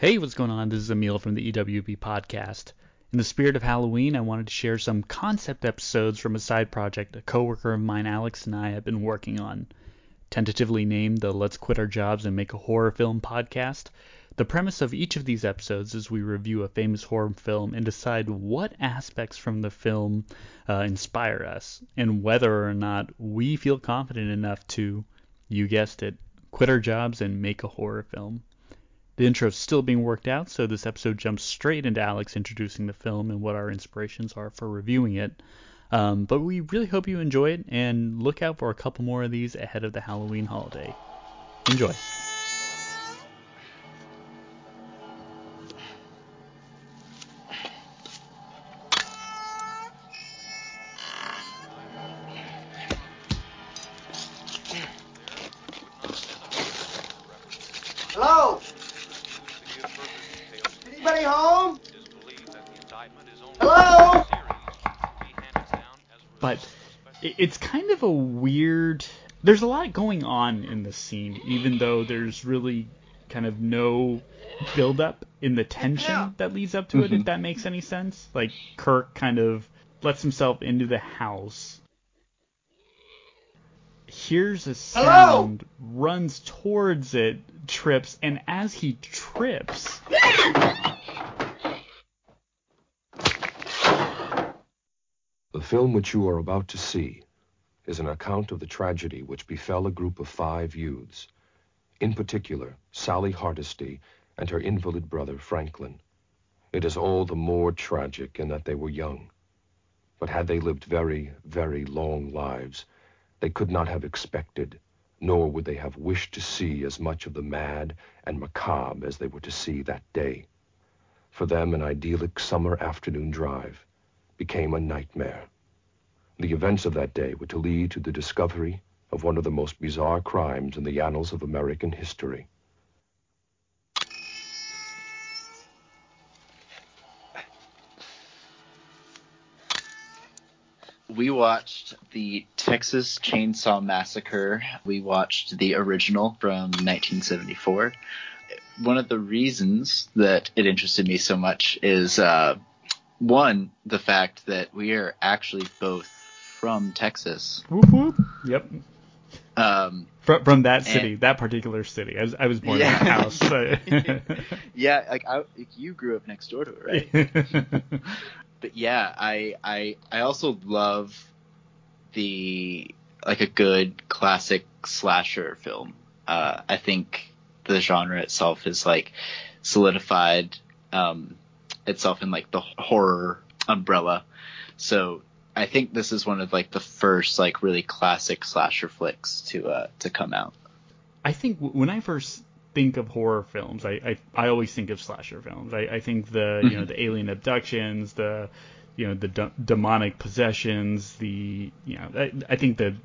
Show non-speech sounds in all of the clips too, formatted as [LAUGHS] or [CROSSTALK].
Hey, what's going on? This is Emil from the EWB podcast. In the spirit of Halloween, I wanted to share some concept episodes from a side project a coworker of mine, Alex, and I have been working on. Tentatively named the Let's Quit Our Jobs and Make a Horror Film podcast, the premise of each of these episodes is we review a famous horror film and decide what aspects from the film uh, inspire us and whether or not we feel confident enough to, you guessed it, quit our jobs and make a horror film. The intro is still being worked out, so this episode jumps straight into Alex introducing the film and what our inspirations are for reviewing it. Um, but we really hope you enjoy it and look out for a couple more of these ahead of the Halloween holiday. Enjoy. There's a lot going on in the scene, even though there's really kind of no build up in the tension Yeah. that leads up to it. If mm-hmm. that makes any sense, like Kirk kind of lets himself into the house. Hears a sound, runs towards it, trips, and as he trips, The film which you are about to see is an account of the tragedy which befell a group of five youths, in particular Sally Hardesty and her invalid brother Franklin. It is all the more tragic in that they were young. But had they lived very, very long lives, they could not have expected, nor would they have wished to see as much of the mad and macabre as they were to see that day. For them, an idyllic summer afternoon drive became a nightmare. The events of that day were to lead to the discovery of one of the most bizarre crimes in the annals of American history. We watched the Texas Chainsaw Massacre. We watched the original from 1974. One of the reasons that it interested me so much is uh, one, the fact that we are actually both from Texas. whoop whoop. Yep. Um, From, from that city, And- that particular city. I was, I was born Yeah. in that house. [LAUGHS] so- [LAUGHS] yeah, like, I, you grew up next door to it, right? [LAUGHS] but yeah, I I I also love the like a good classic slasher film. Uh, I think the genre itself is like solidified um, itself in like the horror umbrella. So I think this is one of like the first like really classic slasher flicks to uh, to come out. I think when I first think of horror films, I I, I always think of slasher films. I, I think the you know the alien abductions, the you know the de- demonic possessions, the you know I, I think the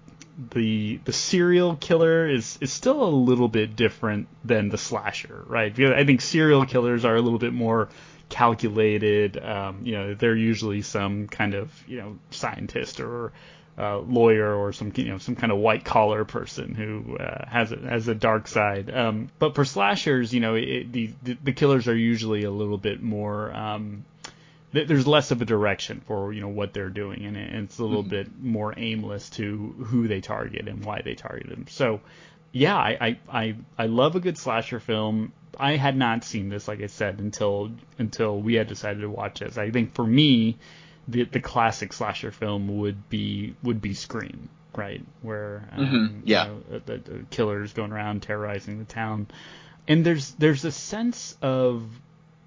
the the serial killer is is still a little bit different than the slasher, right? Because I think serial killers are a little bit more calculated. Um, you know, they're usually some kind of you know scientist or uh, lawyer or some you know some kind of white collar person who uh, has a, has a dark side. Um, but for slashers, you know, it, the the killers are usually a little bit more. Um, there's less of a direction for you know what they're doing, and, and it's a little bit more aimless to who they target and why they target them. So, yeah, I, I I I love a good slasher film. I had not seen this, like I said, until until we had decided to watch this. I think for me, the the classic slasher film would be would be Scream, right? Where um, Mhm, yeah. you know, the, the killers going around terrorizing the town, and there's there's a sense of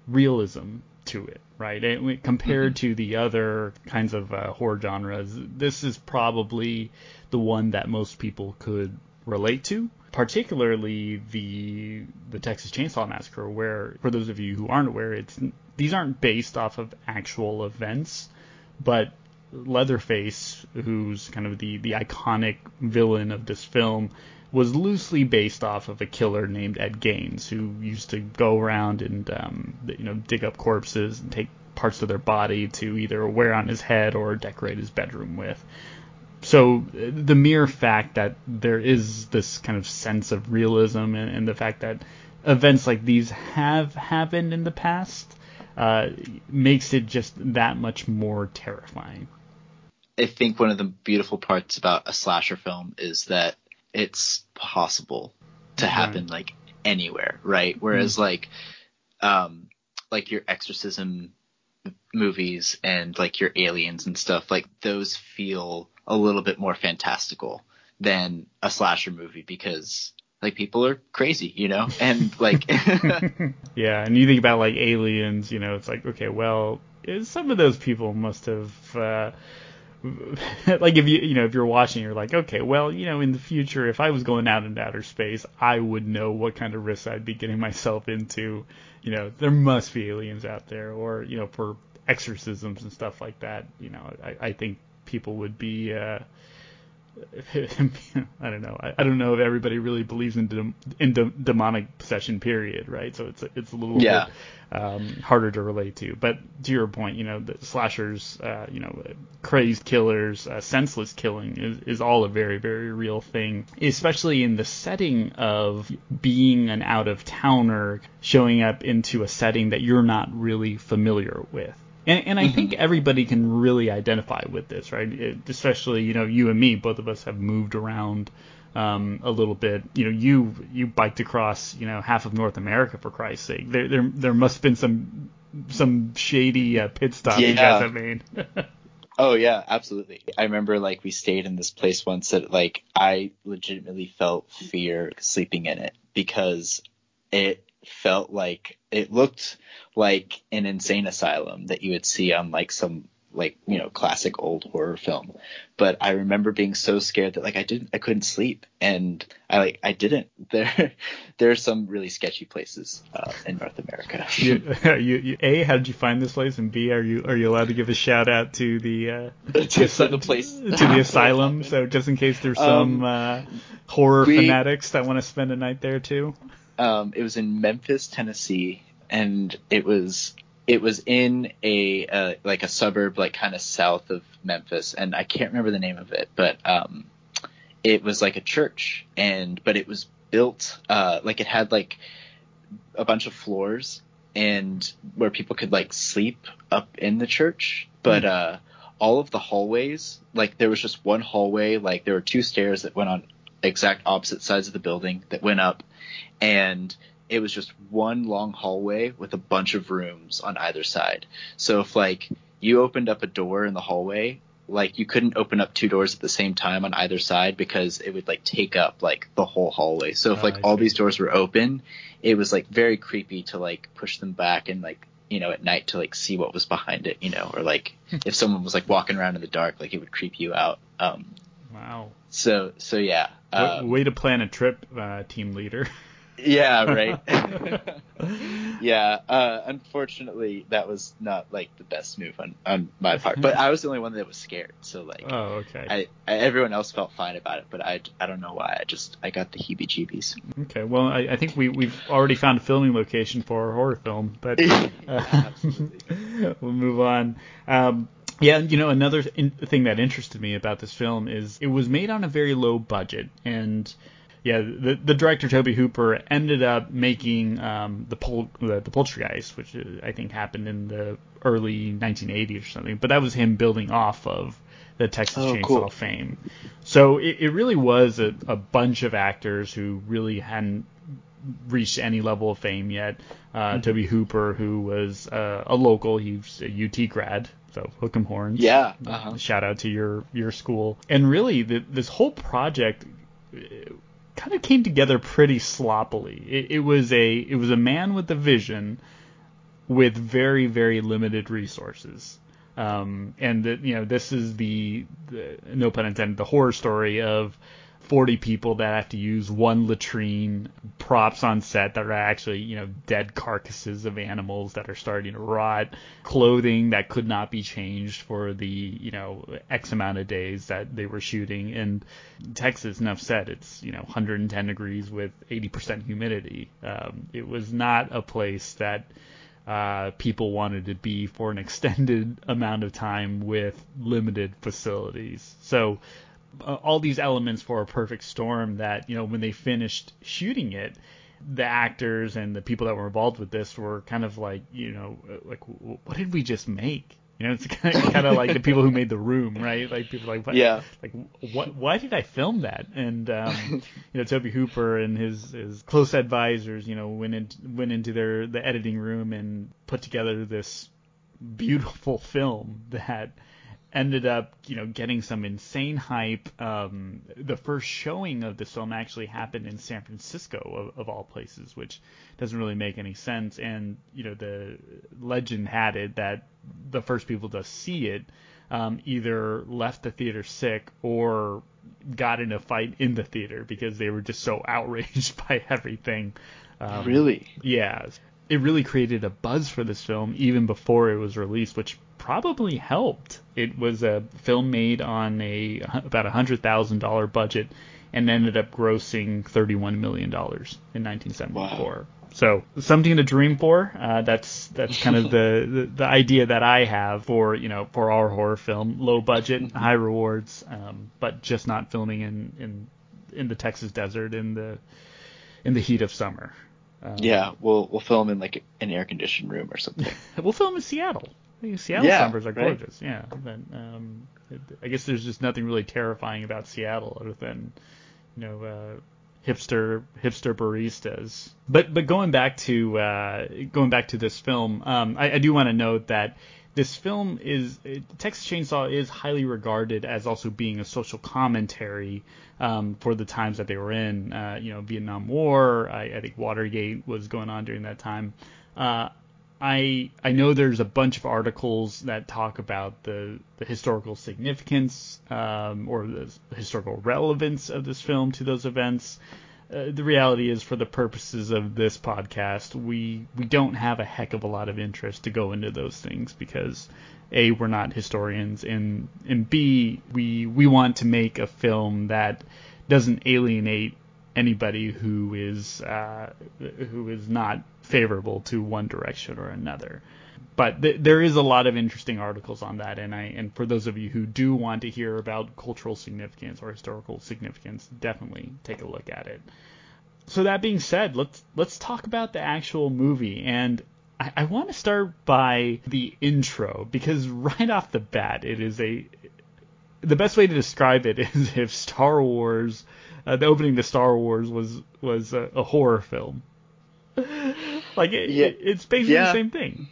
realism to it, right? Compared to the other kinds of uh, horror genres, this is probably the one that most people could relate to. Particularly the the Texas Chainsaw Massacre, where for those of you who aren't aware, it's these aren't based off of actual events, but Leatherface, who's kind of the, the iconic villain of this film, was loosely based off of a killer named Ed Gaines, who used to go around and um, you know dig up corpses and take parts of their body to either wear on his head or decorate his bedroom with. So the mere fact that there is this kind of sense of realism and, and the fact that events like these have happened in the past uh, makes it just that much more terrifying. I think one of the beautiful parts about a slasher film is that it's possible to happen right. like anywhere, right? Whereas mm like um like your exorcism movies and like your aliens and stuff, like those feel a little bit more fantastical than a slasher movie because like people are crazy, you know, [LAUGHS] and like [LAUGHS] yeah, and you think about like aliens, you know, it's like okay, well, some of those people must have. Uh, [LAUGHS] like if you you know if you're watching you're like okay well you know in the future if I was going out into outer space I would know what kind of risks I'd be getting myself into you know there must be aliens out there or you know for exorcisms and stuff like that you know I, I think people would be uh, [LAUGHS] I don't know. I, I, don't know if everybody really believes in de- in de- demonic possession. Period. Right. So it's it's a little yeah. bit um, harder to relate to. But to your point, you know, the slashers, uh, you know, crazed killers, uh, senseless killing is is all a very very real thing, especially in the setting of being an out of towner showing up into a setting that you're not really familiar with. And, and I mm-hmm. think everybody can really identify with this, right? It, especially, you know, you and me, both of us have moved around um, a little bit. You know, you you biked across, you know, half of North America for Christ's sake. There there there must have been some some shady uh, pit stops yeah. you guys have made. oh yeah, absolutely. I remember like we stayed in this place once that like I legitimately felt fear sleeping in it because it felt like it looked like an insane asylum that you would see on like some like you know classic old horror film. But i remember being so scared that like i didn't i couldn't sleep. And i like i didn't. [LAUGHS] There there are some really sketchy places uh, in north america. [LAUGHS] You, you, you, a how did you find this place? And b are you are you allowed to give a shout out to the uh to, [LAUGHS] to the place. to the asylum? So just in case there's some um, uh horror we, fanatics that want to spend a night there too um, it was in Memphis, Tennessee, and it was it was in a uh, like a suburb like kind of south of Memphis, and I can't remember the name of it, but um, it was like a church, and but it was built uh, like it had like a bunch of floors and where people could like sleep up in the church, but mm. uh, all of the hallways like there was just one hallway, like there were two stairs that went on exact opposite sides of the building that went up and it was just one long hallway with a bunch of rooms on either side. So if like you opened up a door in the hallway, like you couldn't open up two doors at the same time on either side because it would like take up like the whole hallway. So if oh, like all these doors were open, it was like very creepy to like push them back and like you know at night to like see what was behind it, you know, or like if someone was like walking around in the dark, like it would creep you out. Um, wow. So so yeah. Um, way to plan a trip, uh, team leader. [LAUGHS] Yeah, right. [LAUGHS] yeah, uh, unfortunately, that was not like the best move on, on my part. But I was the only one that was scared, so like, oh, okay. I, I, everyone else felt fine about it, but I, I don't know why. I just I got the heebie-jeebies. Okay, well, I, I think we we've already found a filming location for our horror film, but [LAUGHS] uh, we'll move on. Um, yeah, you know, another in- thing that interested me about this film is it was made on a very low budget, and yeah, the the director Tobe Hooper ended up making um, the Pol the, the Poltergeist, which uh, I think happened in the early 1980s or something. But that was him building off of the Texas oh, Chainsaw cool. fame. So it, it really was a, a bunch of actors who really hadn't reached any level of fame yet. Uh, mm-hmm. Tobe Hooper, who was uh, a local, he's a UT grad, so hook 'em horns. Yeah. Uh-huh. Shout out to your your school. And really, the, this whole project kind of came together pretty sloppily. It, it was a it was a man with a vision with very very limited resources. Um, and the, you know this is the, the no pun intended the horror story of 40 people that have to use one latrine, props on set that are actually, you know, dead carcasses of animals that are starting to rot, clothing that could not be changed for the, you know, X amount of days that they were shooting. And Texas, enough said, it's, you know, 110 degrees with 80% humidity. Um, it was not a place that uh, people wanted to be for an [LAUGHS] extended amount of time with limited facilities. So uh, all these elements for a perfect storm that you know when they finished shooting it the actors and the people that were involved with this were kind of like, you know, like what did we just make? You know, it's kind [LAUGHS] of, kind of like the people who made the room, right? Like people like, what, Yeah. like what? Why did I film that? And um, you know, Tobe Hooper and his his close advisors, you know, went in, went into their the editing room and put together this beautiful film that ended up, you know, getting some insane hype. Um, the first showing of this film actually happened in San Francisco, of, of all places, which doesn't really make any sense. And you know, the legend had it that the first people to see it um, either left the theater sick or got in a fight in the theater because they were just so [LAUGHS] outraged by everything. Um, Really? yeah, it really created a buzz for this film even before it was released, which probably helped. It was a film made on a about a hundred thousand dollar budget and ended up grossing thirty one million dollars in 1974. So something to dream for. Uh, that's that's kind of the, [LAUGHS] the the idea that I have for you know for our horror film, low budget, [LAUGHS] high rewards, um, but just not filming in in in the Texas desert in the in the heat of summer. Um, Yeah, we'll we'll film in like an air conditioned room or something. [LAUGHS] We'll film in Seattle. Seattle Yeah, summers are right. gorgeous. Yeah. But, um, it, I guess there's just nothing really terrifying about Seattle other than, you know, uh, hipster hipster baristas. But but going back to uh, going back to this film, um, I, I do want to note that this film is Texas Chainsaw is highly regarded as also being a social commentary um, for the times that they were in. Uh, you know, Vietnam War. I, I think Watergate was going on during that time. Uh, I I know there's a bunch of articles that talk about the, the historical significance um, or the historical relevance of this film to those events. Uh, the reality is, for the purposes of this podcast, we we don't have a heck of a lot of interest to go into those things because a we're not historians and and b we we want to make a film that doesn't alienate anybody who is uh, who is not favorable to one direction or another. But th- there is a lot of interesting articles on that, and I and for those of you who do want to hear about cultural significance or historical significance, definitely take a look at it. So that being said, let's let's talk about the actual movie, and I, I want to start by the intro because [LAUGHS] right off the bat, it is a the best way to describe it [LAUGHS] is if Star Wars, uh, the opening to Star Wars was was a, a horror film. [LAUGHS] like it, Yeah. it- it's basically Yeah. the same thing.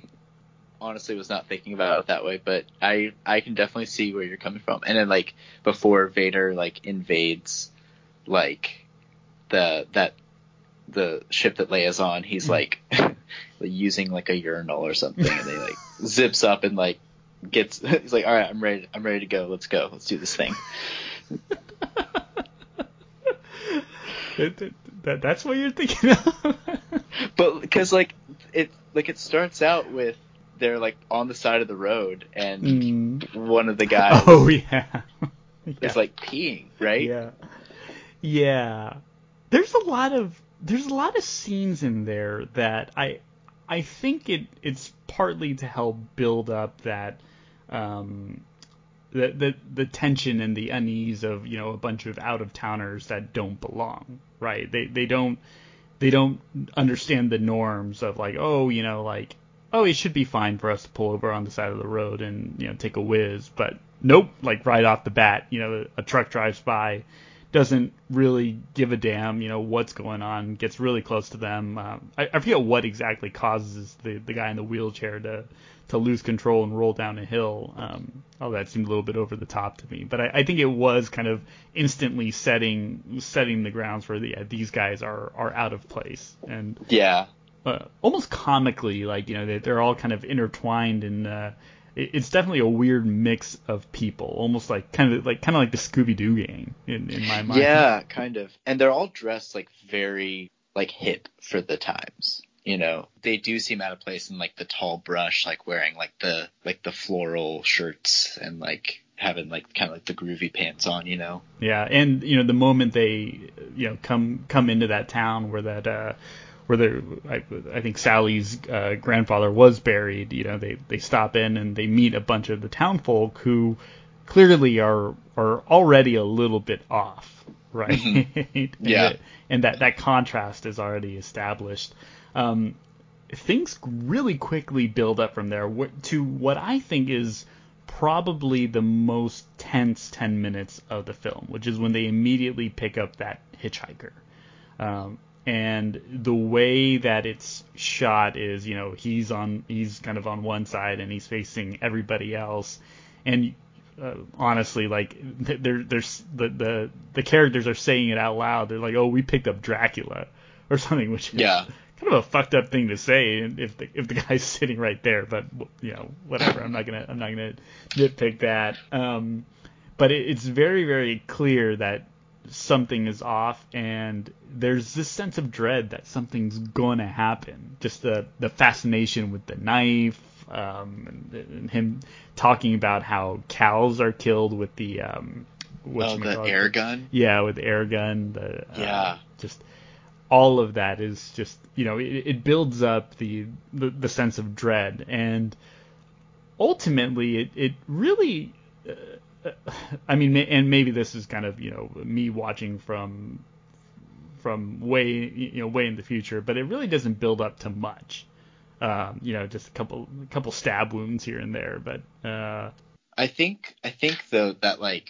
Honestly, was not thinking about it that way, but I I can definitely see where you're coming from. And then like before Vader like invades like the that the ship that Leia's on, he's mm-hmm. like [LAUGHS] using like a urinal or something, and they like [LAUGHS] zips up and like gets. [LAUGHS] He's like, all right, I'm ready. I'm ready to go. Let's go. Let's do this thing. It- it- that, that's what you're thinking of. But because like it like it starts out with they're like on the side of the road and Mm. one of the [LAUGHS] guys Oh yeah. yeah. is like peeing, right? Yeah. Yeah. There's a lot of there's a lot of scenes in there that I I think it it's partly to help build up that um the the the tension and the unease of, you know, a bunch of out of towners that don't belong, right? They they don't they don't understand the norms of like, oh, you know, like oh, it should be fine for us to pull over on the side of the road and you know take a whiz, but nope, like right off the bat, you know, a truck drives by, doesn't really give a damn, you know, what's going on, gets really close to them. Um, I, I forget what exactly causes the the guy in the wheelchair to to lose control and roll down a hill. Um, oh, that seemed a little bit over the top to me, but I, I think it was kind of instantly setting setting the grounds for the yeah, these guys are are out of place and Yeah. Uh, almost comically, like you know, they, they're all kind of intertwined, and uh, it, it's definitely a weird mix of people, almost like kind of like kind of like the Scooby Doo gang in, in my mind. Yeah, kind of. And they're all dressed like very like hip for the times. You know, they do seem out of place in like the tall brush, like wearing like the like the floral shirts and like having like kind of like the groovy pants on. You know. yeah, and you know, the moment they you know come come into that town where that uh, where the I, I think Sally's uh, grandfather was buried, you know, they they stop in and they meet a bunch of the town folk who clearly are are already a little bit off. right? [LAUGHS] and Yeah. it- and that that contrast is already established. Um, things really quickly build up from there to what I think is probably the most tense 10 minutes of the film, which is when they immediately pick up that hitchhiker. Um, and the way that it's shot is, you know, he's on, he's kind of on one side and he's facing everybody else. And uh, honestly, like, there, there's the, the the characters are saying it out loud. They're like, "Oh, we picked up Dracula," [LAUGHS] or something, which is Yeah. kind of a fucked up thing to say if the if the guy's [LAUGHS] sitting right there. But you know, whatever. I'm not gonna I'm not gonna nitpick that. Um, but it, it's very very clear that something is off, and there's this sense of dread that something's going to happen. Just the the fascination with the knife. Um, and, and him talking about how cows are killed with the um, Oh, the air gun. yeah, with the air gun. The, uh, Yeah. just all of that is just you know it, it builds up the, the the sense of dread and ultimately it it really uh, I mean and maybe this is kind of you know me watching from from way you know way in the future but it really doesn't build up to much um, you know just a couple a couple stab wounds here and there but uh, I think I think though that like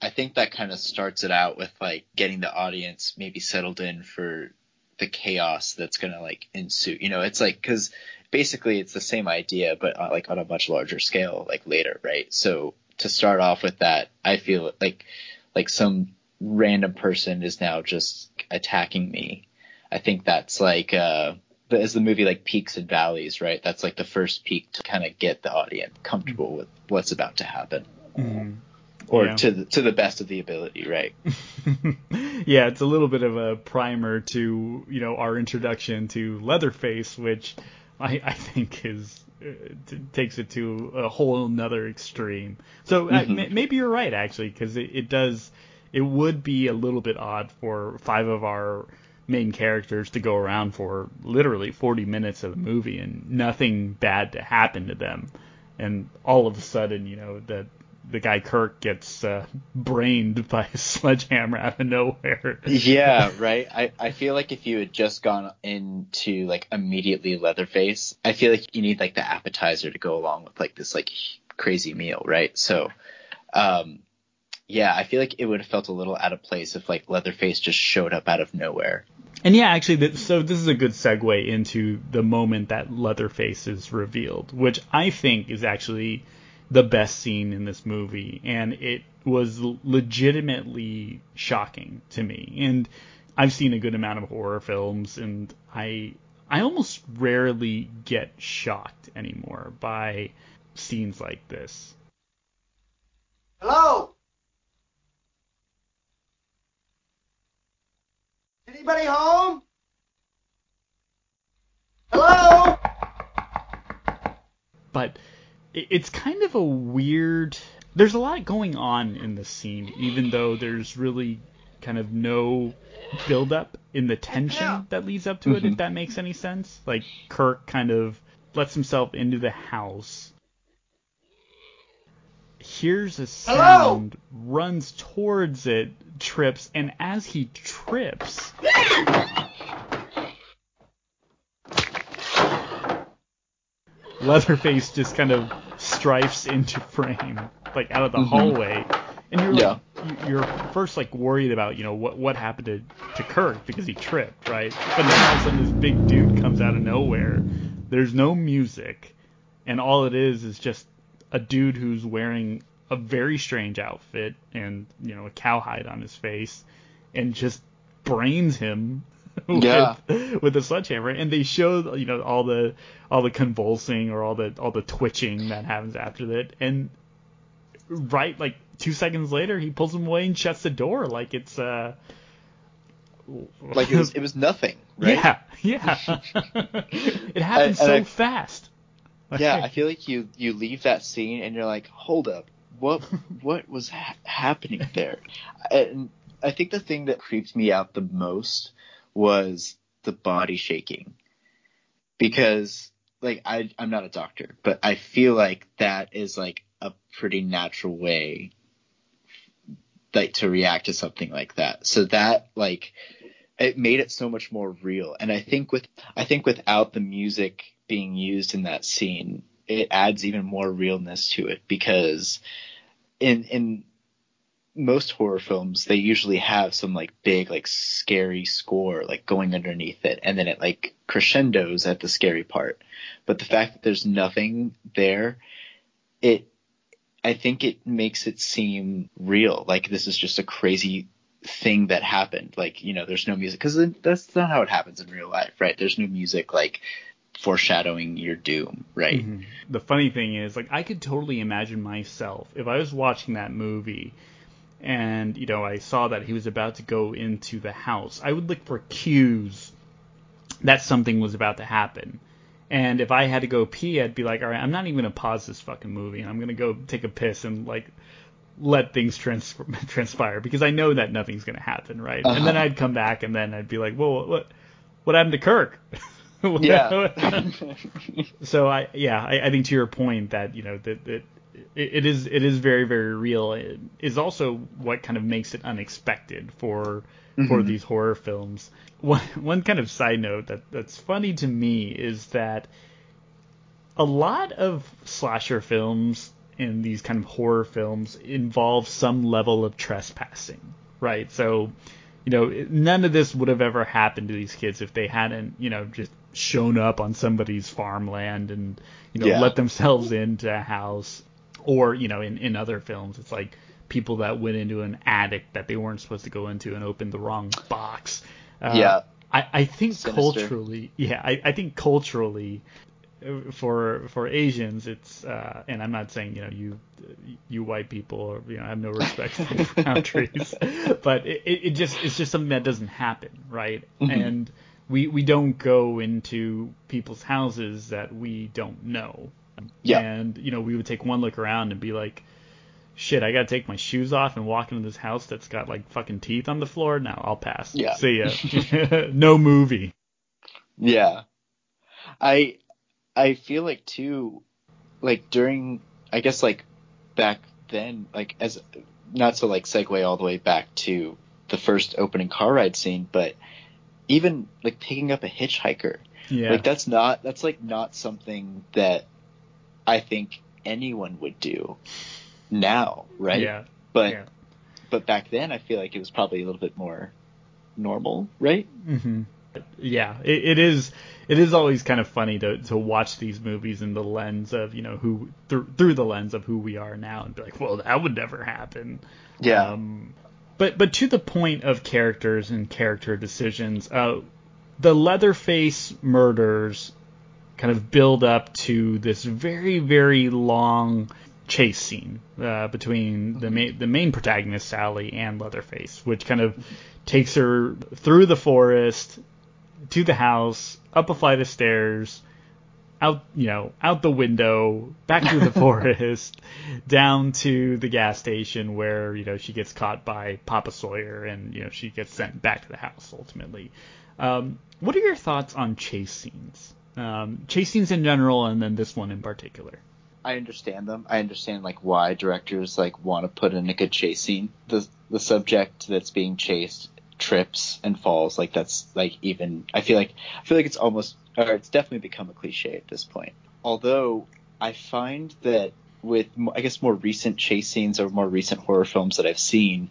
I think that kind of starts it out with like getting the audience maybe settled in for the chaos that's gonna like ensue. You know, it's like because basically it's the same idea but uh, like on a much larger scale like later, right? So to start off with that, I feel like like some random person is now just attacking me. I think that's like uh as the movie like peaks and valleys, right? That's like the first peak to kind of get the audience comfortable with what's about to happen, or Yeah. to the, to the best of the ability, right? [LAUGHS] yeah, it's a little bit of a primer to you know our introduction to Leatherface, which I, I think is uh, t- takes it to a whole another extreme. So uh, Mhm. m- maybe you're right actually, because it, it does it would be a little bit odd for five of our main characters to go around for literally 40 minutes of the movie and nothing bad to happen to them, and all of a sudden you know that the guy Kirk gets uh, brained by a [LAUGHS] sledgehammer out of nowhere. Yeah, [LAUGHS] right. I, I feel like if you had just gone into like immediately Leatherface, I feel like you need like the appetizer to go along with like this like crazy meal, right? So, um, yeah, I feel like it would have felt a little out of place if like Leatherface just showed up out of nowhere. And yeah, actually, th- so this is a good segue into the moment that Leatherface is revealed, which I think is actually the best scene in this movie, and it was legitimately shocking to me. And I've seen a good amount of horror films, and I I almost rarely get shocked anymore by scenes like this. Hello? Anybody home? Hello? but it's kind of a weird. There's a lot going on in the scene, even though there's really kind of no build up in the tension that leads up to it. If mm-hmm. that makes any sense, like Kirk kind of lets himself into the house, hears a sound, runs towards it, trips, and as he trips, Leatherface just kind of strifes into [LAUGHS] frame, like out of the mm-hmm. hallway, and you're like, you- you're first like worried about you know what what happened to to Kirk because he tripped, right? But then all of a sudden this big dude comes out of nowhere. There's no music, and all it is is just a dude who's wearing a very strange outfit and you know a cowhide on his face, and just brains him [LAUGHS] with, Yeah. with a sledgehammer. And they show you know all the all the convulsing or all the all the twitching that happens after that, and right like two seconds later he pulls him away and shuts the door like it's uh Like it was it was nothing, [LAUGHS] right? yeah yeah [LAUGHS] it happened so I- fast yeah, I feel like you you leave that scene and you're like, hold up, what what was ha- happening there? And I think the thing that creeped me out the most was the body shaking, because like I I'm not a doctor, but I feel like that is like a pretty natural way like to react to something like that. So that like it made it so much more real. And I think with I think without the music being used in that scene, it adds even more realness to it because in in most horror films they usually have some like big like scary score like going underneath it and then it like crescendos at the scary part. But the fact that there's nothing there it i think it makes it seem real. Like this is just a crazy thing that happened. Like you know there's no music because that's not how it happens in real life right? There's no music like foreshadowing your doom right? Mm-hmm. The funny thing is, like, I could totally imagine myself if I was watching that movie and, you know, I saw that he was about to go into the house, I would look for cues that something was about to happen. And if I had to go pee, I'd be like, all right, I'm not even going to pause this fucking movie and I'm going to go take a piss and, like, let things trans- [LAUGHS] transpire because I know that nothing's going to happen, right? Uh-huh. And then I'd come back and then I'd be like, well, what, what happened to Kirk? [LAUGHS] Yeah [LAUGHS] so I yeah I, I think to your point that you know that, that it, is it is very very real it is also what kind of makes it unexpected for for Mhm. these horror films one one kind of side note that that's funny to me is that a lot of slasher films and these kind of horror films involve some level of trespassing right so you know, none of this would have ever happened to these kids if they hadn't, you know, just shown up on somebody's farmland and, you know, Yeah. let themselves into a house. Or, you know, in, in other films, it's like people that went into an attic that they weren't supposed to go into and opened the wrong box. Uh, Yeah. I, I think Sinister. culturally, yeah, I, I think culturally, uh, for for Asians, it's uh, and I'm not saying you know you you white people or you know have no respect for [LAUGHS] boundaries, but it, it just it's just something that doesn't happen, right? Mhm. And we we don't go into people's houses that we don't know. Yeah. And you know we would take one look around and be like, shit, I gotta take my shoes off and walk into this house that's got like fucking teeth on the floor. Now I'll pass. Yeah. See ya. [LAUGHS] [LAUGHS] no movie. Yeah. I I feel like too like during I guess like back then like as not to like segue all the way back to the first opening car ride scene, but even like picking up a hitchhiker. Yeah. Like that's not that's like not something that I think anyone would do now, right? Yeah. But yeah. but back then I feel like it was probably a little bit more normal, right? Mm-hmm. Yeah, it, it is. It is always kind of funny to to watch these movies in the lens of you know who through through the lens of who we are now and be like, well, that would never happen. Um, but but to the point of characters and character decisions, uh, the Leatherface murders kind of build up to this very very long chase scene uh, between the main the main protagonist Sally and Leatherface, which kind of takes her through the forest to the house, up a flight of stairs, out you know out the window, back through the [LAUGHS] forest, down to the gas station where you know she gets caught by Papa Sawyer and you know she gets sent back to the house ultimately. Um, what are your thoughts on chase scenes? Um, chase scenes in general, and then this one in particular. I understand them. I understand like why directors like want to put in a good chase scene. The the subject that's being chased trips and falls like that's like even I feel like I feel like it's almost or it's definitely become a cliche at this point. Although I find that with I guess more recent chase scenes or more recent horror films that I've seen,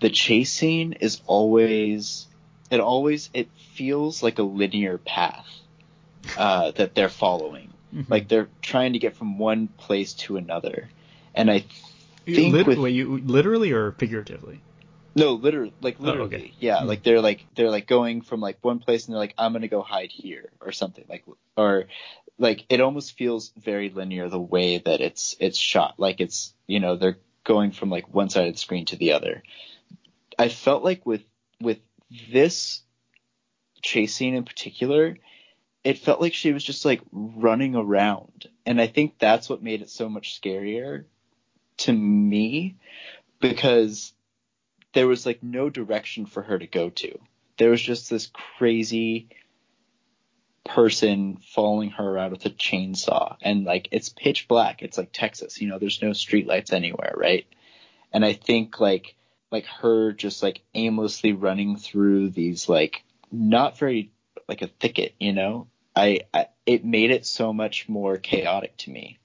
the chase scene is always it always it feels like a linear path uh, that they're following like they're trying to get from one place to another and i think Lit- with you, literally or figuratively? no literally like Oh, literally okay. yeah Hmm. like they're like they're like going from like one place and they're like i'm gonna go hide here or something like or like it almost feels very linear the way that it's it's shot like it's you know they're going from like one side of the screen to the other i felt like with with this chase scene in particular it felt like she was just like running around. And i think that's what made it so much scarier to me because there was like no direction for her to go to. There was just this crazy person following her around with a chainsaw. And like it's pitch black. It's like texas. You know there's no streetlights anywhere right? And i think like like her just like aimlessly running through these like not very like a thicket, you know. I, I it made it so much more chaotic to me.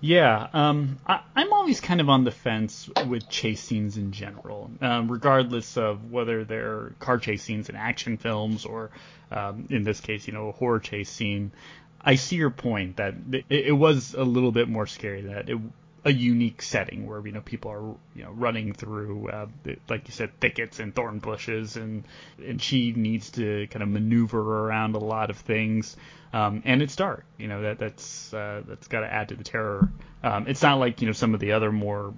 Yeah, um, I, am always kind of on the fence with chase scenes in general, um, regardless of whether they're car chase scenes in action films or, um, in this case, you know, a horror chase scene. I see your point that it, it was a little bit more scary that it a unique setting where you know people are you know running through uh, like you said thickets and thorn bushes and and she needs to kind of maneuver around a lot of things. Um, and it's dark you know that that's uh, that's got to add to the terror. Um, it's not like you know some of the other more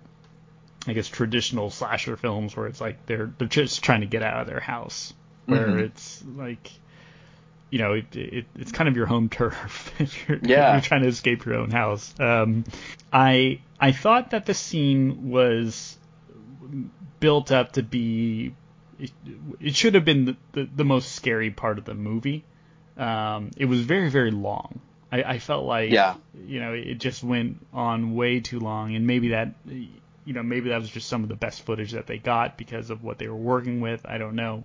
I guess traditional slasher films where it's like they're they're just trying to get out of their house. Where mm-hmm. it's like you know, it, it, it's kind of your home turf [LAUGHS] you're, yeah. you're trying to escape your own house. Um, I I thought that the scene was built up to be. It, it should have been the, the, the, most scary part of the movie. Um, it was very very long. I, I felt like yeah. you know it just went on way too long, and maybe that you know maybe that was just some of the best footage that they got because of what they were working with. I don't know.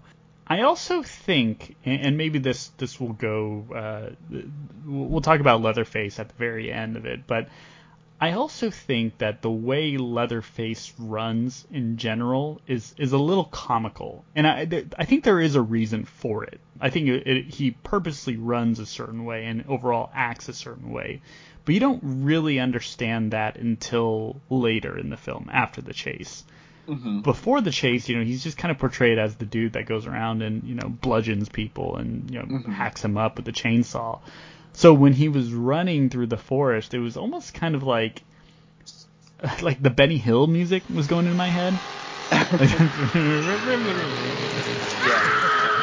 I also think, and maybe this this will go, uh, we'll talk about Leatherface at the very end of it, but I also think that the way Leatherface runs in general is is a little comical, and I I think there is a reason for it. I think it, it, he purposely runs a certain way and overall acts a certain way, but you don't really understand that until later in the film after the chase. Mm-hmm. Before the chase, you know, he's just kind of portrayed as the dude that goes around and you know bludgeons people and you know mm-hmm. hacks them up with a chainsaw. So when he was running through the forest, it was almost kind of like [LAUGHS] like the Benny Hill music was going in my head. [LAUGHS] [LAUGHS] yeah.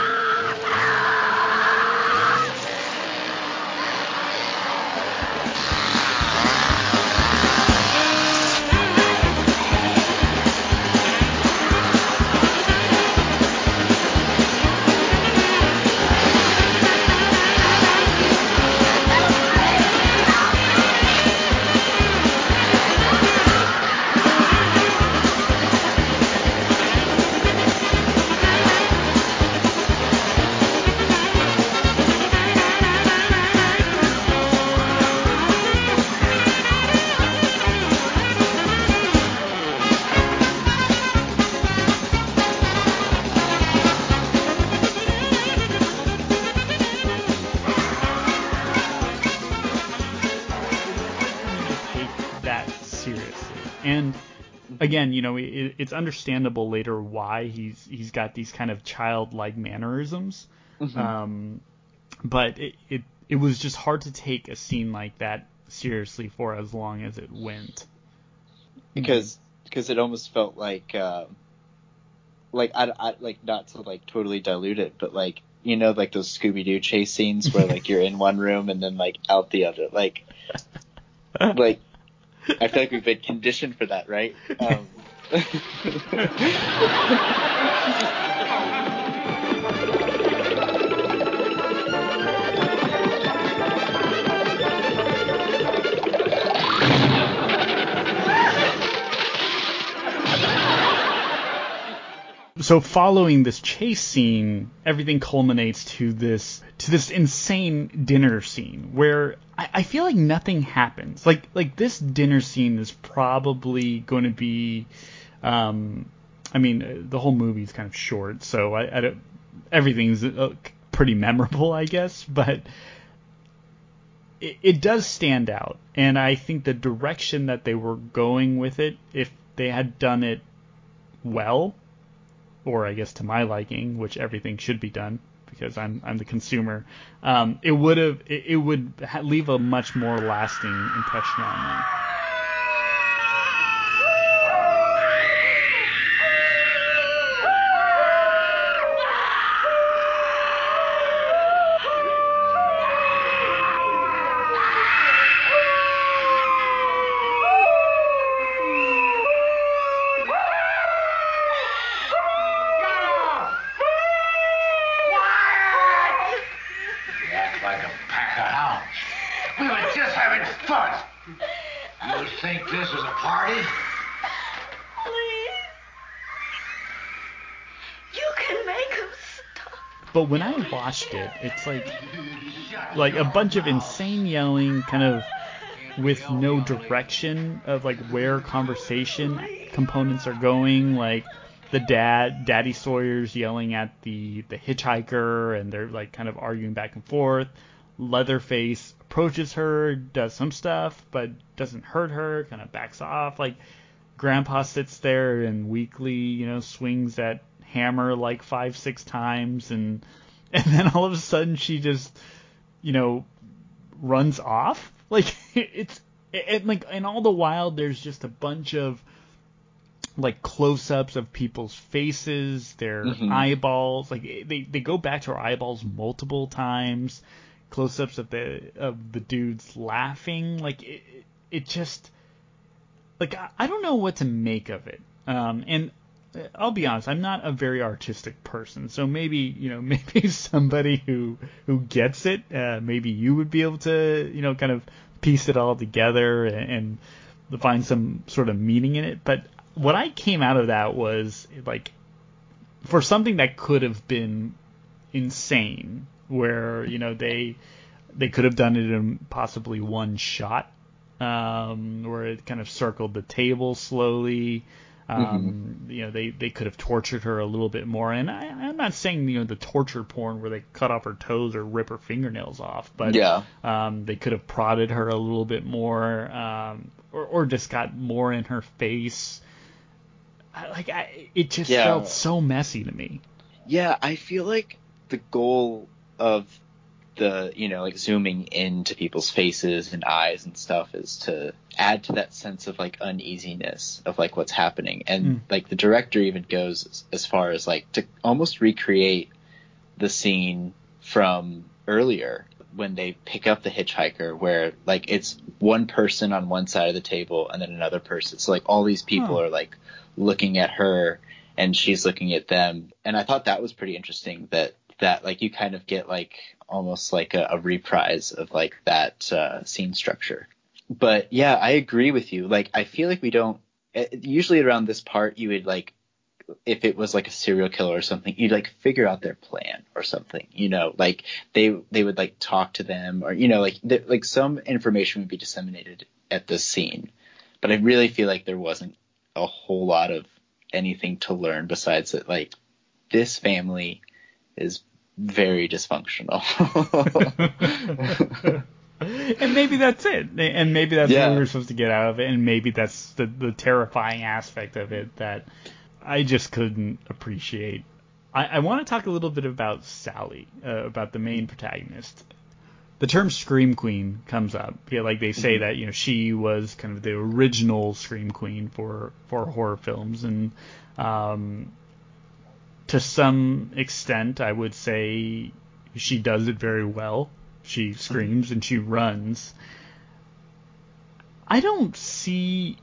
Again, you know, it, it's understandable later why he's he's got these kind of childlike mannerisms. Mm-hmm. Um, but it, it it was just hard to take a scene like that seriously for as long as it went. Because because it almost felt like uh, like I, I like not to like totally dilute it, but like you know like those Scooby Doo chase scenes where like you're in one room and then like out the other, like like [LAUGHS] I feel like we've been conditioned for that, right? Um, so following this chase scene, everything culminates to this to this insane dinner scene where I, I feel like nothing happens. Like like this dinner scene is probably going to be, um, I mean the whole movie is kind of short, so I, I don't everything's uh, pretty memorable, I guess, but. It, it does stand out, and I think the direction that they were going with it, if they had done it well, or I guess to my liking, which everything should be done because I'm I'm the consumer. Um, it would have it, it would leave a much more lasting impression on me. But when I watched it, it's like like a bunch of insane yelling, kind of with no direction of like where conversation components are going. Like the dad, Daddy Sawyer's yelling at the the hitchhiker, and they're like kind of arguing back and forth. Leatherface approaches her, does some stuff, but doesn't hurt her, kind of backs off. Like Grandpa sits there and weakly, you know, swings that hammer like five, six times, and [LAUGHS] and then all of a sudden she just, you know, runs off. [LAUGHS] Like it's and like and all the while there's just a bunch of like close-ups of people's faces, their Mhm. eyeballs. Like they they go back to her eyeballs multiple times. Close-ups of the of the dudes laughing. Like it, it just like I, I don't know what to make of it. Um, and I'll be honest, I'm not a very artistic person, so maybe you know [LAUGHS] maybe somebody who who gets it, uh, maybe you would be able to you know kind of piece it all together and, and find some sort of meaning in it. But what I came out of that was like for something that could have been insane, where you know they they could have done it in possibly one shot, um, where it kind of circled the table slowly. Um, You know, they, they could have tortured her a little bit more, and I, I'm not saying you know the torture porn where they cut off her toes or rip her fingernails off, but Yeah. um, they could have prodded her a little bit more, um, or, or just got more in her face. I, like I, it just Yeah. felt so messy to me. Yeah, I feel like the goal of the, you know, like zooming into people's faces and eyes and stuff is to add to that sense of like uneasiness of like what's happening. And Mm. like the director even goes as, far as like to almost recreate the scene from earlier when they pick up the hitchhiker where like it's one person on one side of the table and then another person. So like all these people Huh. are like looking at her and she's looking at them. And I thought that was pretty interesting that that like you kind of get like almost like a, a reprise of like that uh, scene structure. But yeah, I agree with you. Like I feel like we don't eh, usually around this part you would like if it was like a serial killer or something, you'd like figure out their plan or something, you know, like they they would like talk to them or you know like th- like some information would be disseminated at this scene, but I really feel like there wasn't a whole lot of anything to learn besides that like this family is very dysfunctional. [LAUGHS] [LAUGHS] and maybe that's it. And maybe that's Yeah. what we were supposed to get out of it. And maybe that's the, the terrifying aspect of it that I just couldn't appreciate. I, I want to talk a little bit about Sally, uh, about the main protagonist. The term Scream Queen comes up. Yeah, like they say that you know she was kind of the original Scream Queen for for horror films, and um, to some extent, I would say she does it very well. She screams and she runs. I don't see,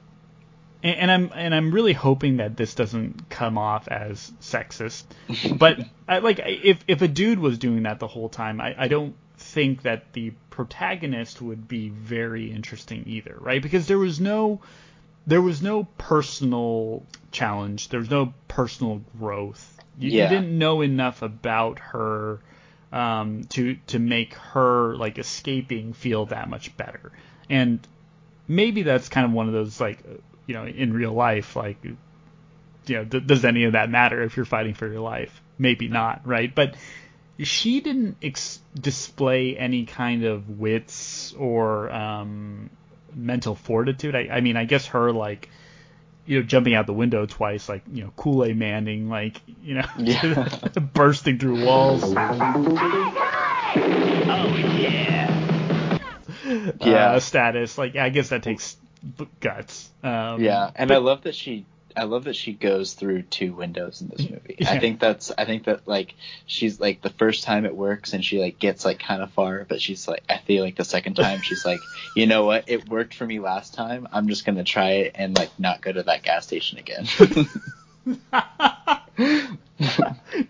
and, and I'm and I'm really hoping that this doesn't come off as sexist. [LAUGHS] but I, like, if if a dude was doing that the whole time, I, I don't think that the protagonist would be very interesting either, right? Because there was no there was no personal challenge. There was no personal growth. You, you didn't know enough about her um, to to make her like escaping feel that much better. And maybe that's kind of one of those like you know in real life like you know th- does any of that matter if you're fighting for your life? Maybe not, right? But she didn't ex- display any kind of wits or um, mental fortitude. I, I mean, I guess her like you know jumping out the window twice, like you know Kool Aid Manning, like you know Yeah. [LAUGHS] bursting through walls. Oh yeah. uh, status. Like I guess that takes guts. Um, Yeah, and but- I love that she I love that she goes through two windows in this movie. Yeah. I think that's I think that like she's like the first time it works and she like gets like kind of far, but she's like I feel like the second time she's like, [LAUGHS] you know what, it worked for me last time. I'm just gonna try it and like not go to that gas station again. [LAUGHS]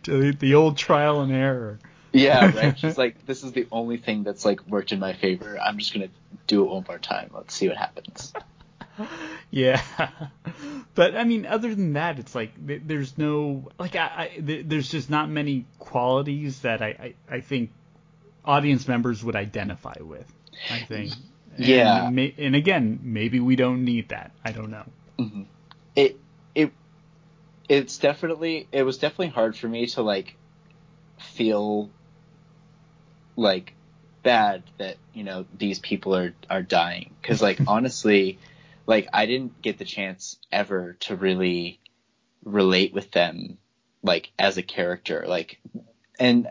the, the old trial and error. yeah, right. [LAUGHS] She's like, this is the only thing that's like worked in my favor. I'm just gonna do it one more time. Let's see what happens. [LAUGHS] yeah. But I mean, other than that, it's like there's no like I, I there's just not many qualities that I, I, I think audience members would identify with. I think. And Yeah. May, and again, maybe we don't need that. I don't know. Mhm. It it it's definitely it was definitely hard for me to like feel like bad that you know these people are are dying because like [LAUGHS] honestly like I didn't get the chance ever to really relate with them like as a character like and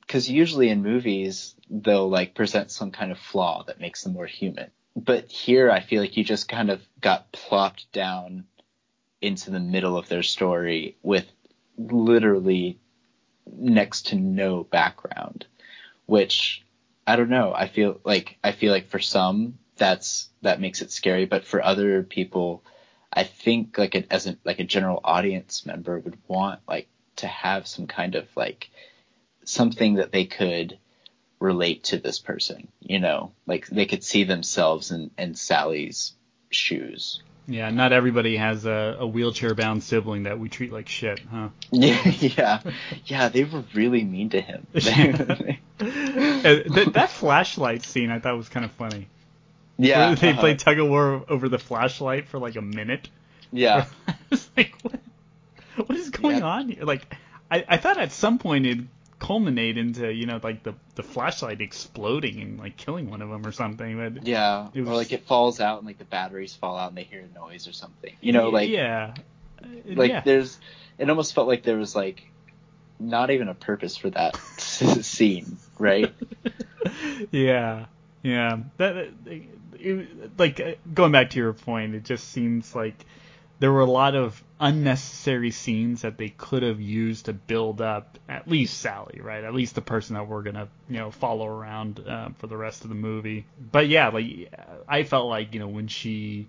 because usually in movies they'll like present some kind of flaw that makes them more human. But here I feel like you just kind of got plopped down into the middle of their story with literally next to no background which I don't know I feel like I feel like for some that's that makes it scary. But for other people I think like an as a like a general audience member would want like to have some kind of like something that they could relate to this person you know? Like they could see themselves in in Sally's shoes. Yeah, not everybody has a, a wheelchair bound sibling that we treat like shit, huh? yeah. [LAUGHS] Yeah yeah they were really mean to him. [LAUGHS] That, that flashlight scene I thought was kind of funny. Yeah they uh-huh. played tug of war over the flashlight for like a minute. yeah [LAUGHS] I was like, what, what is going Yeah. on here? Like, I, I thought at some point it'd culminate into, you know, like the, the flashlight exploding and like killing one of them or something. But yeah It or like it falls out and like the batteries fall out and they hear a noise or something you know like yeah, Uh, like yeah. there's it almost felt like there was like not even a purpose for that [LAUGHS] scene right [LAUGHS] yeah, yeah. That it, like going back to your point, it just seems like there were a lot of unnecessary scenes that they could have used to build up at least Sally, right? At least the person that we're gonna you know follow around uh, for the rest of the movie. But yeah, like I felt like you know when she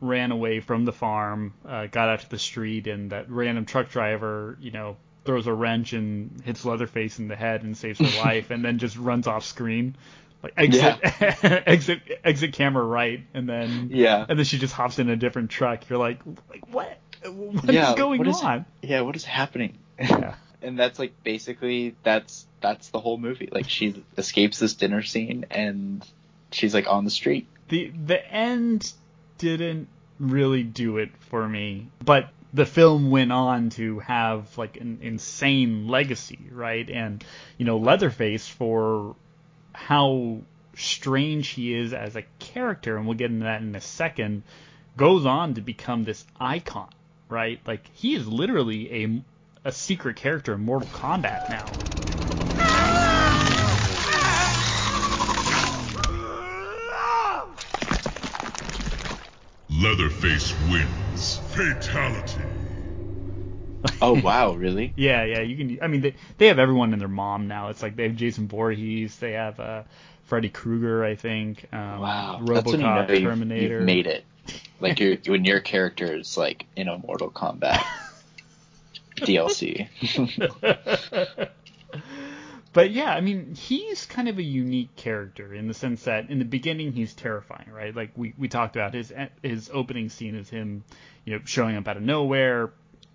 ran away from the farm, uh, got out to the street, and that random truck driver, you know, throws a wrench and hits Leatherface in the head and saves her [LAUGHS] life, and then just runs off screen, like exit, [LAUGHS] exit, exit camera right, and then yeah and then she just hops in a different truck. You're like, like what? What is Yeah, going what is- on? yeah what is happening Yeah. [LAUGHS] and that's like basically that's that's the whole movie like she escapes this dinner scene and she's like on the street the the end didn't really do it for me but the film went on to have like an insane legacy right and you know leatherface for how strange he is as a character and we'll get into that in a second goes on to become this icon right like he is literally a a secret character in Mortal Kombat now Leatherface wins. Fatality. [LAUGHS] oh wow really Yeah, yeah, you can. I mean, they they have everyone and their mom now. It's like they have Jason Voorhees, they have uh, Freddy Krueger, I think. Um, wow RoboCop, that's when you know you've, Terminator. you've made it like you're [LAUGHS] when your character is like in a mortal kombat [LAUGHS] dlc but yeah, I mean, he's kind of a unique character in the sense that in the beginning he's terrifying, right? Like we, we talked about his his opening scene is him, you know, showing up out of nowhere,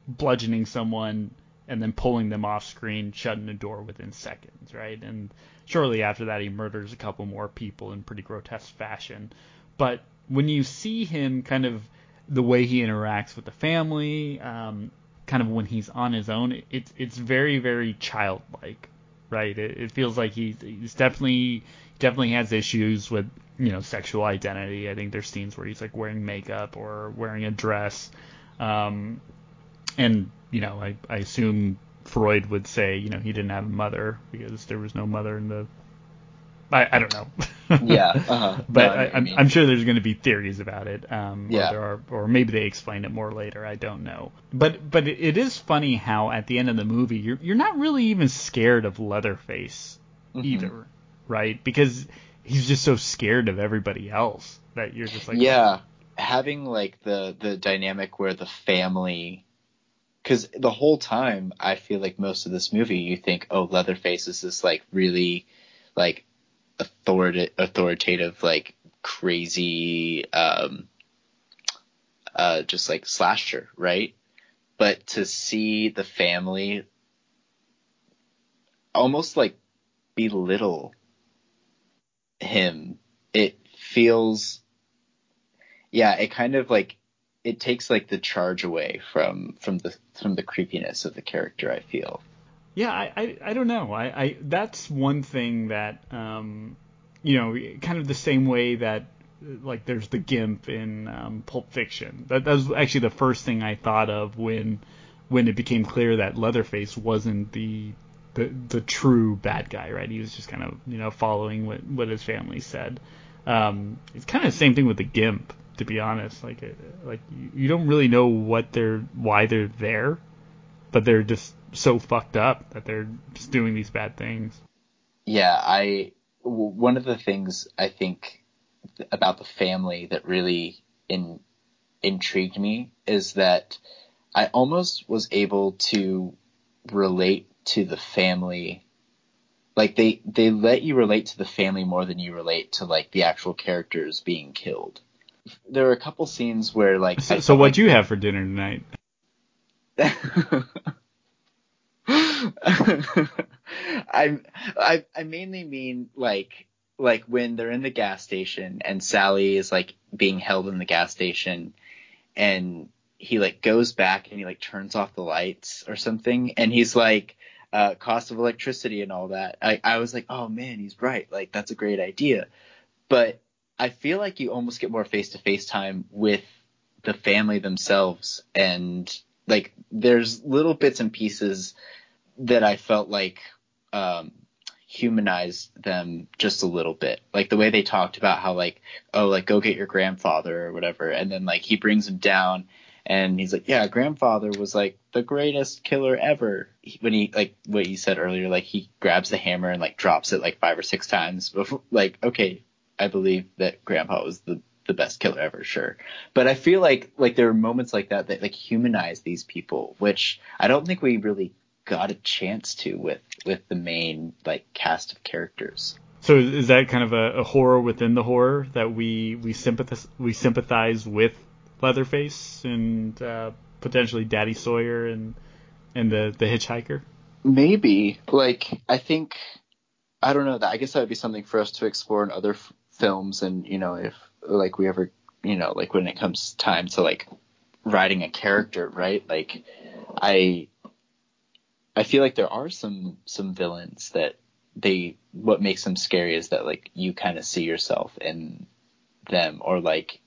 bludgeoning someone, and then pulling them off screen, shutting the door within seconds, right? And shortly after that, he murders a couple more people in pretty grotesque fashion. But when you see him kind of the way he interacts with the family, um, kind of when he's on his own, it's it's very very childlike, right? It, it feels like he's he's definitely definitely has issues with you know sexual identity. I think there's scenes where he's like wearing makeup or wearing a dress, um, and you know I I assume Freud would say you know he didn't have a mother because there was no mother in the. I, I don't know. [LAUGHS] yeah uh-huh but No, I know I, what you I'm. I'm sure there's going to be theories about it. Um, Yeah. Or there are, or maybe they explain it more later. I don't know. But but it, is funny how at the end of the movie you're you're not really even scared of Leatherface Mhm. either, right? Because he's just so scared of everybody else that you're just like yeah having like the the dynamic where the family because the whole time i feel like most of this movie you think oh leatherface is this like really like authoritative authoritative like crazy um uh, just like slasher, right? But to see the family almost like belittle him, it feels, yeah, it kind of like it takes like the charge away from from the from the creepiness of the character. I feel. Yeah, I, I, I don't know. I, I that's one thing that um, you know, kind of the same way that like there's the gimp in um, Pulp Fiction. That, that was actually the first thing I thought of when when it became clear that Leatherface wasn't the the the true bad guy, right? He was just kind of you know following what what his family said. Um, it's kind of the same thing with the gimp, to be honest. Like like you, don't really know what they're why they're there, but they're just so fucked up that they're just doing these bad things. Yeah, I one of the things I think about the family that really in, intrigued me is that I almost was able to relate to the family like they they let you relate to the family more than you relate to like the actual characters being killed. There were a couple scenes where like So, so what'd you have for dinner tonight? [LAUGHS] I, I I mainly mean like like when they're in the gas station and Sally is like being held in the gas station and he like goes back and he like turns off the lights or something and he's like uh, cost of electricity and all that. I, I was like, oh man, he's right. Like that's a great idea. But I feel like you almost get more face to face time with the family themselves and like there's little bits and pieces that I felt like um, humanized them just a little bit. Like the way they talked about how like, oh, like go get your grandfather or whatever, and then like he brings him down and he's like, yeah, grandfather was like the greatest killer ever. When he like what you said earlier, like he grabs the hammer and like drops it like five or six times before. Like okay, I believe that grandpa was the the best killer ever, sure. But I feel like like there are moments like that that like humanize these people, which I don't think we really got a chance to with with the main like cast of characters. So is that kind of a, a horror within the horror that we we sympathize we sympathize with Leatherface and uh, potentially Daddy Sawyer and and the the hitchhiker? Maybe like I think I don't know that I guess that would be something for us to explore in other f- films and you know if like we ever you know like when it comes time to like writing a character right? Like I I feel like there are some some villains that they what makes them scary is that like you kind of see yourself in them or like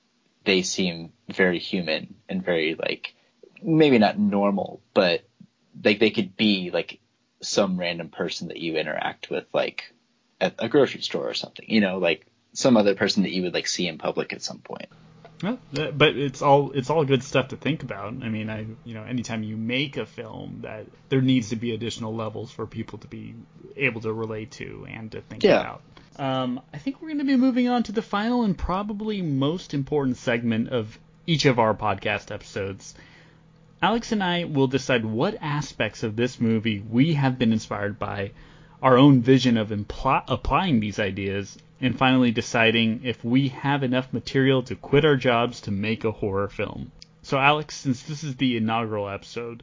they seem very human and very like maybe not normal but like they could be like some random person that you interact with like at a grocery store or something you know like some other person that you would like see in public at some point Well, but it's all it's all good stuff to think about. I mean, I you know, anytime you make a film, that there needs to be additional levels for people to be able to relate to and to think Yeah. about. Um, I think we're going to be moving on to the final and probably most important segment of each of our podcast episodes. Alex and I will decide what aspects of this movie we have been inspired by, our own vision of impl- applying these ideas, and finally deciding if we have enough material to quit our jobs to make a horror film. So, Alex, since this is the inaugural episode,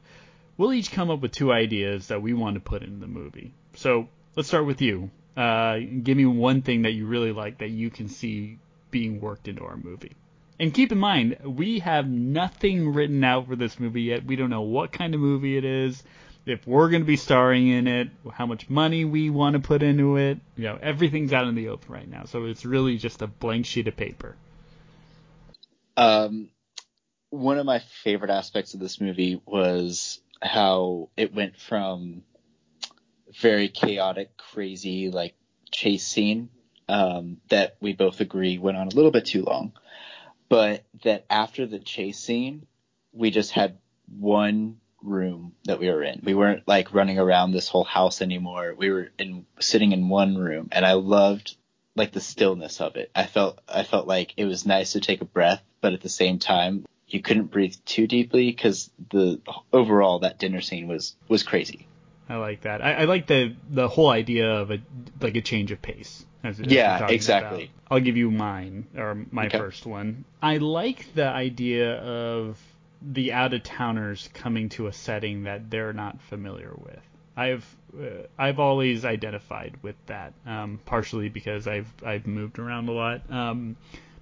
we'll each come up with two ideas that we want to put in the movie. So, let's start with you. Uh, give me one thing that you really like that you can see being worked into our movie. And keep in mind, we have nothing written out for this movie yet. We don't know what kind of movie it is, if we're going to be starring in it, how much money we want to put into it. You know, everything's out in the open right now. So it's really just a blank sheet of paper. Um, one of my favorite aspects of this movie was how it went from very chaotic, crazy, like chase scene um, that we both agree went on a little bit too long, but that after the chase scene, we just had one room that we were in. We weren't like running around this whole house anymore. We were in sitting in one room, and I loved like the stillness of it. I felt I felt like it was nice to take a breath, but at the same time you couldn't breathe too deeply because the overall that dinner scene was was crazy. I like that. I, I like the the whole idea of a like a change of pace. As, as Yeah, exactly. about. I'll give you mine or my Okay. first one. I like the idea of the out of towners coming to a setting that they're not familiar with. I've uh, I've always identified with that, um, partially because I've I've moved around a lot, um,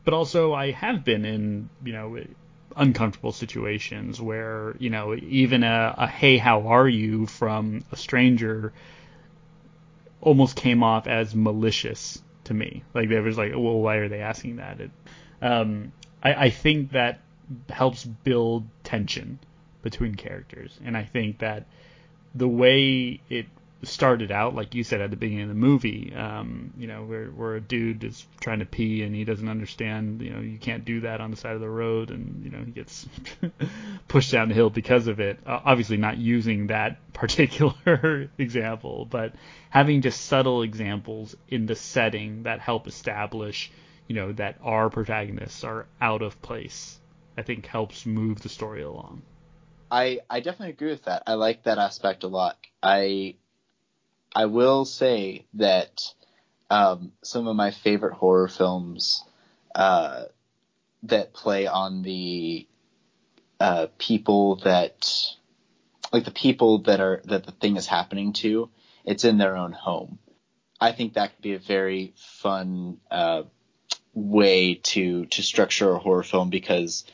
but also I have been in you know uncomfortable situations where you know even a, a hey how are you from a stranger almost came off as malicious to me. Like there was like, well, why are they asking that? It, um, I, I think that helps build tension between characters, and I think that the way it started out, like you said at the beginning of the movie, um, you know, where where a dude is trying to pee and he doesn't understand, you know, you can't do that on the side of the road, and you know he gets [LAUGHS] pushed down the hill because of it. Uh, obviously, not using that [LAUGHS] particular example, but having just subtle examples in the setting that help establish, you know, that our protagonists are out of place. I think helps move the story along. I I definitely agree with that. I like that aspect a lot. I I will say that um, some of my favorite horror films uh, that play on the uh, people that like the people that are that the thing is happening to, it's in their own home. I think that could be a very fun uh, way to to structure a horror film because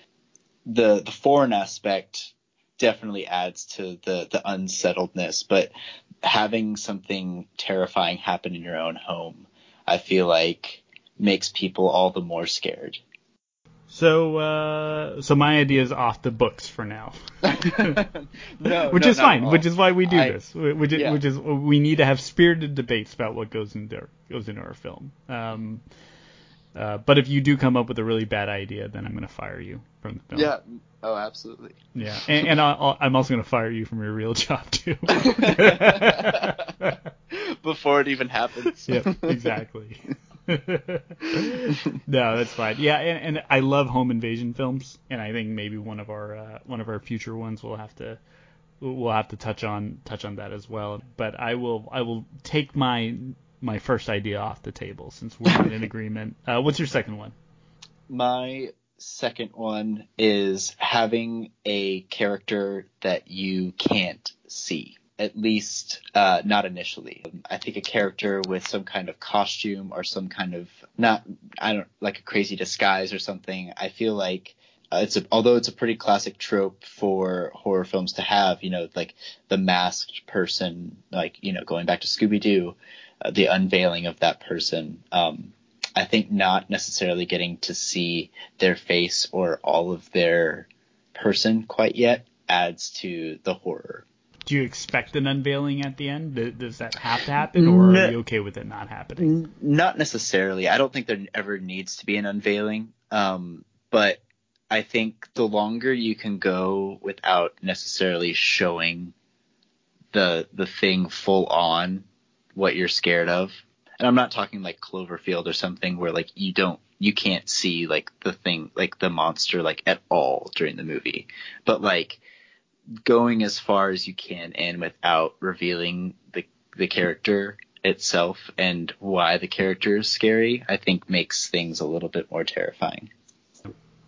the the foreign aspect definitely adds to the the unsettledness, but having something terrifying happen in your own home, I feel like makes people all the more scared. So, uh, so my idea is off the books for now, [LAUGHS] no, [LAUGHS] which no, is fine. Which is why we do I- this. Which is, yeah. which is we need to have spirited debates about what goes into goes into our film. Um, uh, but if you do come up with a really bad idea, then I'm going to fire you from the film. Yeah. Oh, absolutely. Yeah, and, and I'll, I'm also going to fire you from your real [LAUGHS] job too. [LAUGHS] Before it even happens. yep, exactly. [LAUGHS] no, that's fine. Yeah, and, and I love home invasion films, and I think maybe one of our uh, one of our future ones will have to we'll have to touch on touch on that as well. But I will I will take my my first idea off the table since we're not in [LAUGHS] agreement. Uh, what's your second one? My second one is having a character that you can't see. At least, uh, not initially. I think a character with some kind of costume or some kind of not, I don't like a crazy disguise or something. I feel like uh, it's a, although it's a pretty classic trope for horror films to have, you know, like the masked person, like you know, going back to Scooby Doo, the unveiling of that person. Um, I think not necessarily getting to see their face or all of their person quite yet adds to the horror. Do you expect an unveiling at the end? Does that have to happen, or No. are you okay with it not happening? Not necessarily. I don't think there ever needs to be an unveiling. Um, but I think the longer you can go without necessarily showing the the thing full on what you're scared of. And I'm not talking like Cloverfield or something where like you don't you can't see like the thing like the monster like at all during the movie. But like going as far as you can and without revealing the the character itself and why the character is scary, I think makes things a little bit more terrifying.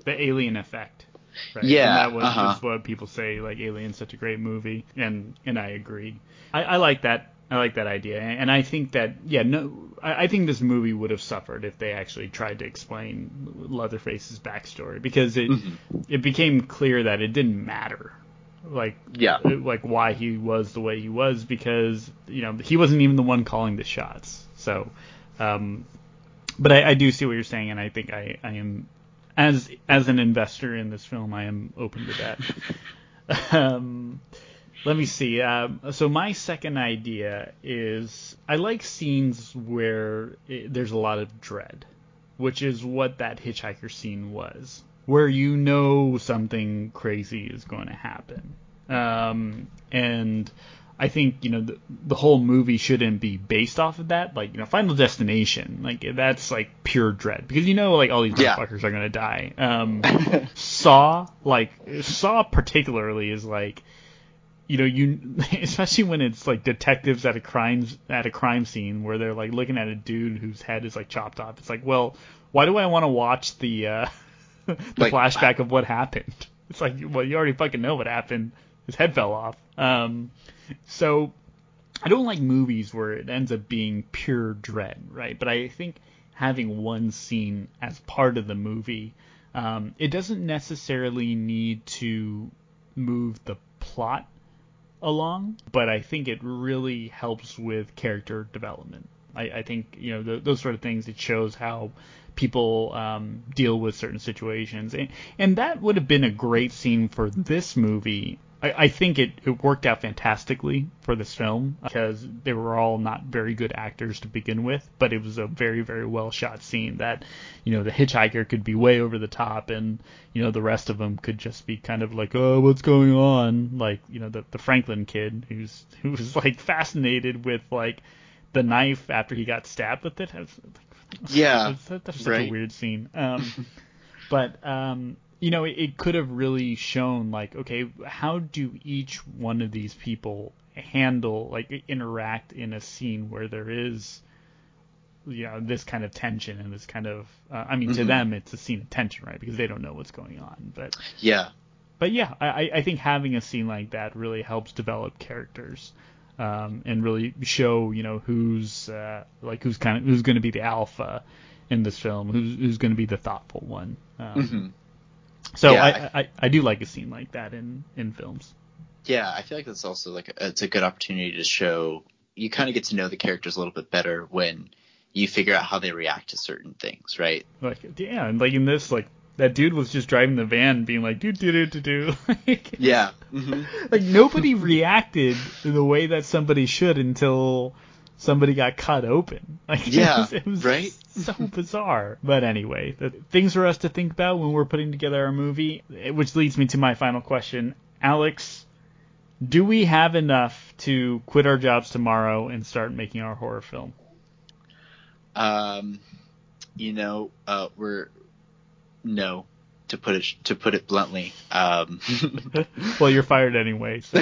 The alien effect. Right? Yeah, And that was uh-huh. just what people say, like Alien's such a great movie, and and I agree. I, I like that. I like that idea, and I think that yeah, no, I, I think this movie would have suffered if they actually tried to explain Leatherface's backstory because it Mm-hmm. it became clear that it didn't matter, like Yeah. like why he was the way he was because you know he wasn't even the one calling the shots. So, um, but I, I do see what you're saying, and I think I, I am as as an investor in this film, I am open to that. [LAUGHS] um, let me see. Um, so my second idea is I like scenes where it, there's a lot of dread, which is what that hitchhiker scene was, where you know something crazy is going to happen. Um, and I think you know the, the whole movie shouldn't be based off of that. Like you know, Final Destination, like that's like pure dread because you know like all these Yeah. motherfuckers are gonna die. Um, [LAUGHS] Saw, like Saw particularly is like you know, you [LAUGHS] especially when it's like detectives at a crime at a crime scene where they're like looking at a dude whose head is like chopped off. It's like, well, why do I want to watch the uh, [LAUGHS] the Like, flashback of what happened? [LAUGHS] It's like, well, you already fucking know what happened. His head fell off. Um, so I don't like movies where it ends up being pure dread, right? But I think having one scene as part of the movie, um, it doesn't necessarily need to move the plot along, but I think it really helps with character development. I, I think you know th- those sort of things. It shows how people um, deal with certain situations, and, and that would have been a great scene for this movie. I, I think it, it worked out fantastically for this film because they were all not very good actors to begin with, but it was a very very well shot scene that you know the hitchhiker could be way over the top and you know the rest of them could just be kind of like oh what's going on like you know the the Franklin kid who's [LAUGHS] who was like fascinated with like the knife after he got stabbed with it. Was like, Yeah, that's, that's such right. a weird scene. Um, [LAUGHS] but um, you know, it, it could have really shown like, okay, how do each one of these people handle like interact in a scene where there is you know this kind of tension and this kind of uh, I mean to Mhm. them it's a scene of tension right because they don't know what's going on but yeah, but yeah, I, I- think having a scene like that really helps develop characters, um, and really show you know who's uh, like who's kind of who's going to be the alpha in this film, who's who's going to be the thoughtful one. Um, hmm So Yeah, I, I I do like a scene like that in in films. yeah. I feel like that's also like a, it's a good opportunity to show you kind of get to know the characters a little bit better when you figure out how they react to certain things, right? Like yeah, and like in this like. That dude was just driving the van, being like, "Do do do do do." [LAUGHS] Yeah. hmm like nobody reacted the way that somebody should until somebody got cut open. [LAUGHS] Like it Yeah, was, it was right? [LAUGHS] so bizarre. But anyway, the things for us to think about when we're putting together our movie, which leads me to my final question, Alex. Do we have enough to quit our jobs tomorrow and start making our horror film? Um, you know, uh, we're no to put it to put it bluntly. Um, [LAUGHS] well, you're fired anyway. So.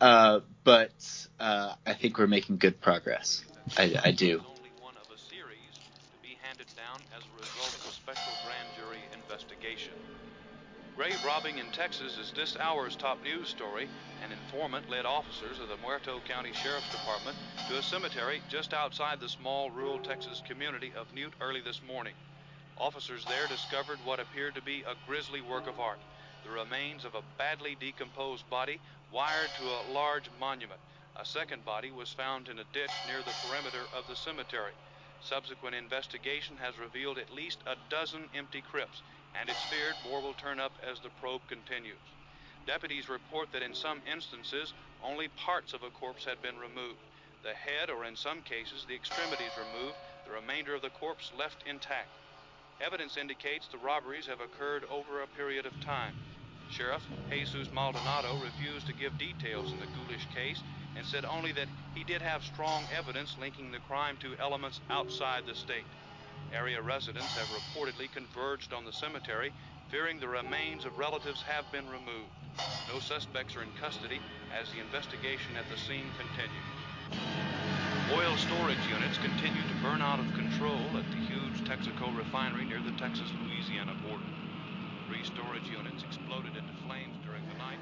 Uh, but uh, I think we're making good progress. I, I do. [LAUGHS] only one of a series to be handed down as a result of a special grand jury investigation. Grave robbing in Texas is this hour's top news story. An informant led officers of the Muerto County Sheriff's Department to a cemetery just outside the small rural Texas community of Newt early this morning. Officers there discovered what appeared to be a grisly work of art the remains of a badly decomposed body wired to a large monument. A second body was found in a ditch near the perimeter of the cemetery. Subsequent investigation has revealed at least a dozen empty crypts, and it's feared more will turn up as the probe continues. Deputies report that in some instances, only parts of a corpse had been removed. The head, or in some cases, the extremities removed, the remainder of the corpse left intact. Evidence indicates the robberies have occurred over a period of time. Sheriff Jesus Maldonado refused to give details in the ghoulish case and said only that he did have strong evidence linking the crime to elements outside the state. Area residents have reportedly converged on the cemetery, fearing the remains of relatives have been removed. No suspects are in custody as the investigation at the scene continues. Oil storage units continue to burn out of control at the huge Texaco refinery near the Texas Louisiana border. Three storage units exploded into flames during the night,